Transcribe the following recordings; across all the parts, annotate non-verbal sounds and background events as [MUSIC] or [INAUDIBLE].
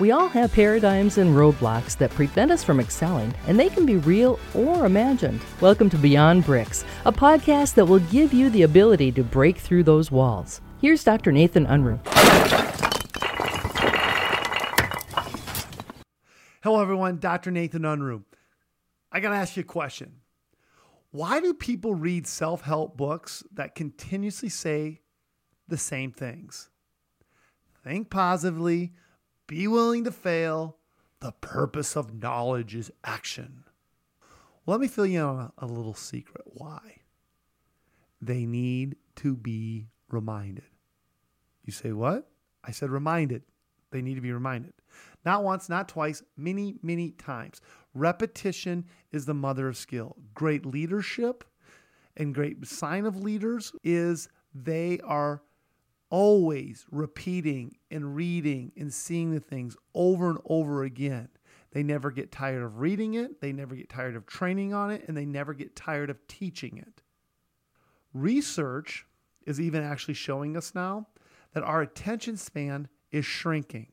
We all have paradigms and roadblocks that prevent us from excelling, and they can be real or imagined. Welcome to Beyond Bricks, a podcast that will give you the ability to break through those walls. Here's Dr. Nathan Unruh. Hello, everyone. Dr. Nathan Unruh. I got to ask you a question. Why do people read self help books that continuously say the same things? Think positively, be willing to fail. The purpose of knowledge is action. Let me fill you in on a little secret. Why? They need to be reminded. You say, what? I said reminded. They need to be reminded. Not once, not twice, many, many times. Repetition is the mother of skill. Great leadership and great sign of leaders is they are always repeating and reading and seeing the things over and over again. They never get tired of reading it, they never get tired of training on it, and they never get tired of teaching it. Research is even actually showing us now that our attention span is shrinking.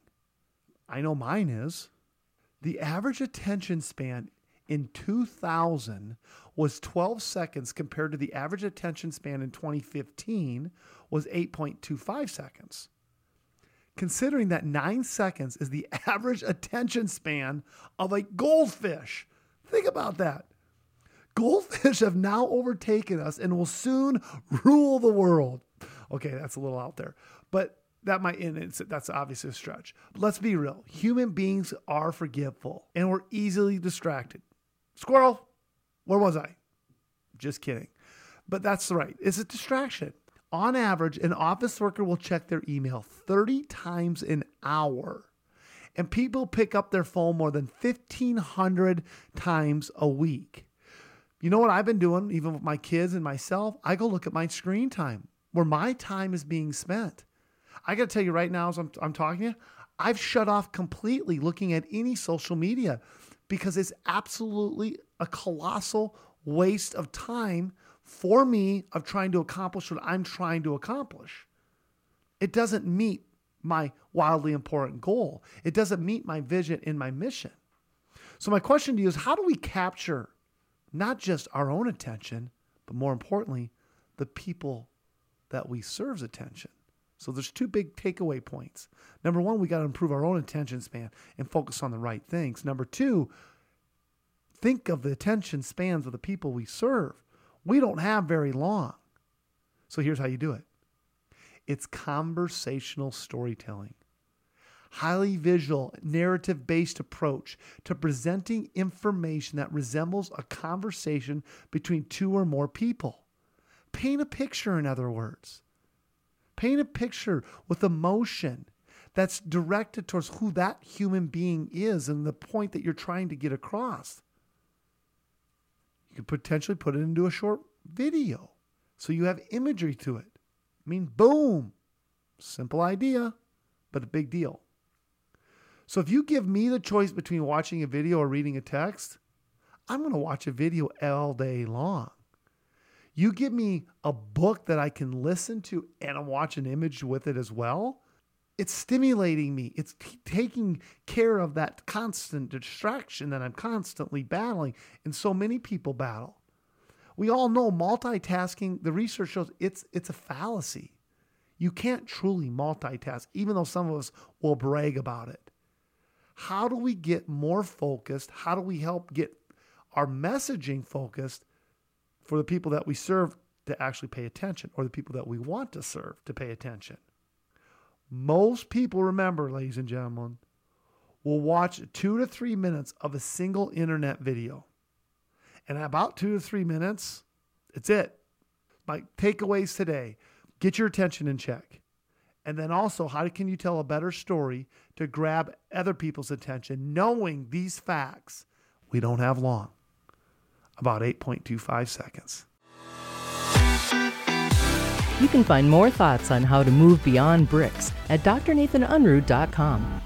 I know mine is. The average attention span in 2000 was 12 seconds compared to the average attention span in 2015 was 8.25 seconds. Considering that 9 seconds is the [LAUGHS] average attention span of a goldfish. Think about that. Goldfish have now overtaken us and will soon rule the world. Okay, that's a little out there. But that might end that's obviously a stretch. But let's be real. Human beings are forgetful and we're easily distracted. Squirrel, where was I? Just kidding. But that's right. It's a distraction. On average, an office worker will check their email 30 times an hour. And people pick up their phone more than 1,500 times a week. You know what I've been doing, even with my kids and myself? I go look at my screen time, where my time is being spent. I got to tell you right now, as I'm, I'm talking to you, I've shut off completely looking at any social media because it's absolutely a colossal waste of time for me of trying to accomplish what I'm trying to accomplish. It doesn't meet my wildly important goal. It doesn't meet my vision and my mission. So my question to you is how do we capture not just our own attention, but more importantly, the people that we serve's attention? So there's two big takeaway points. Number one, we got to improve our own attention span and focus on the right things. Number two, think of the attention spans of the people we serve. We don't have very long. So here's how you do it it's conversational storytelling. Highly visual, narrative based approach to presenting information that resembles a conversation between two or more people. Paint a picture, in other words. Paint a picture with emotion that's directed towards who that human being is and the point that you're trying to get across. You could potentially put it into a short video so you have imagery to it. I mean, boom. Simple idea, but a big deal. So if you give me the choice between watching a video or reading a text, I'm going to watch a video all day long. You give me a book that I can listen to and watch an image with it as well. It's stimulating me. It's t- taking care of that constant distraction that I'm constantly battling, and so many people battle. We all know multitasking, the research shows it's it's a fallacy. You can't truly multitask, even though some of us will brag about it. How do we get more focused? How do we help get our messaging focused for the people that we serve to actually pay attention or the people that we want to serve to pay attention. Most people remember, ladies and gentlemen, will watch two to three minutes of a single internet video. And about two to three minutes, it's it. My takeaways today get your attention in check. And then also, how can you tell a better story to grab other people's attention, knowing these facts? We don't have long about 8.25 seconds. You can find more thoughts on how to move beyond bricks at drnathanunruh.com.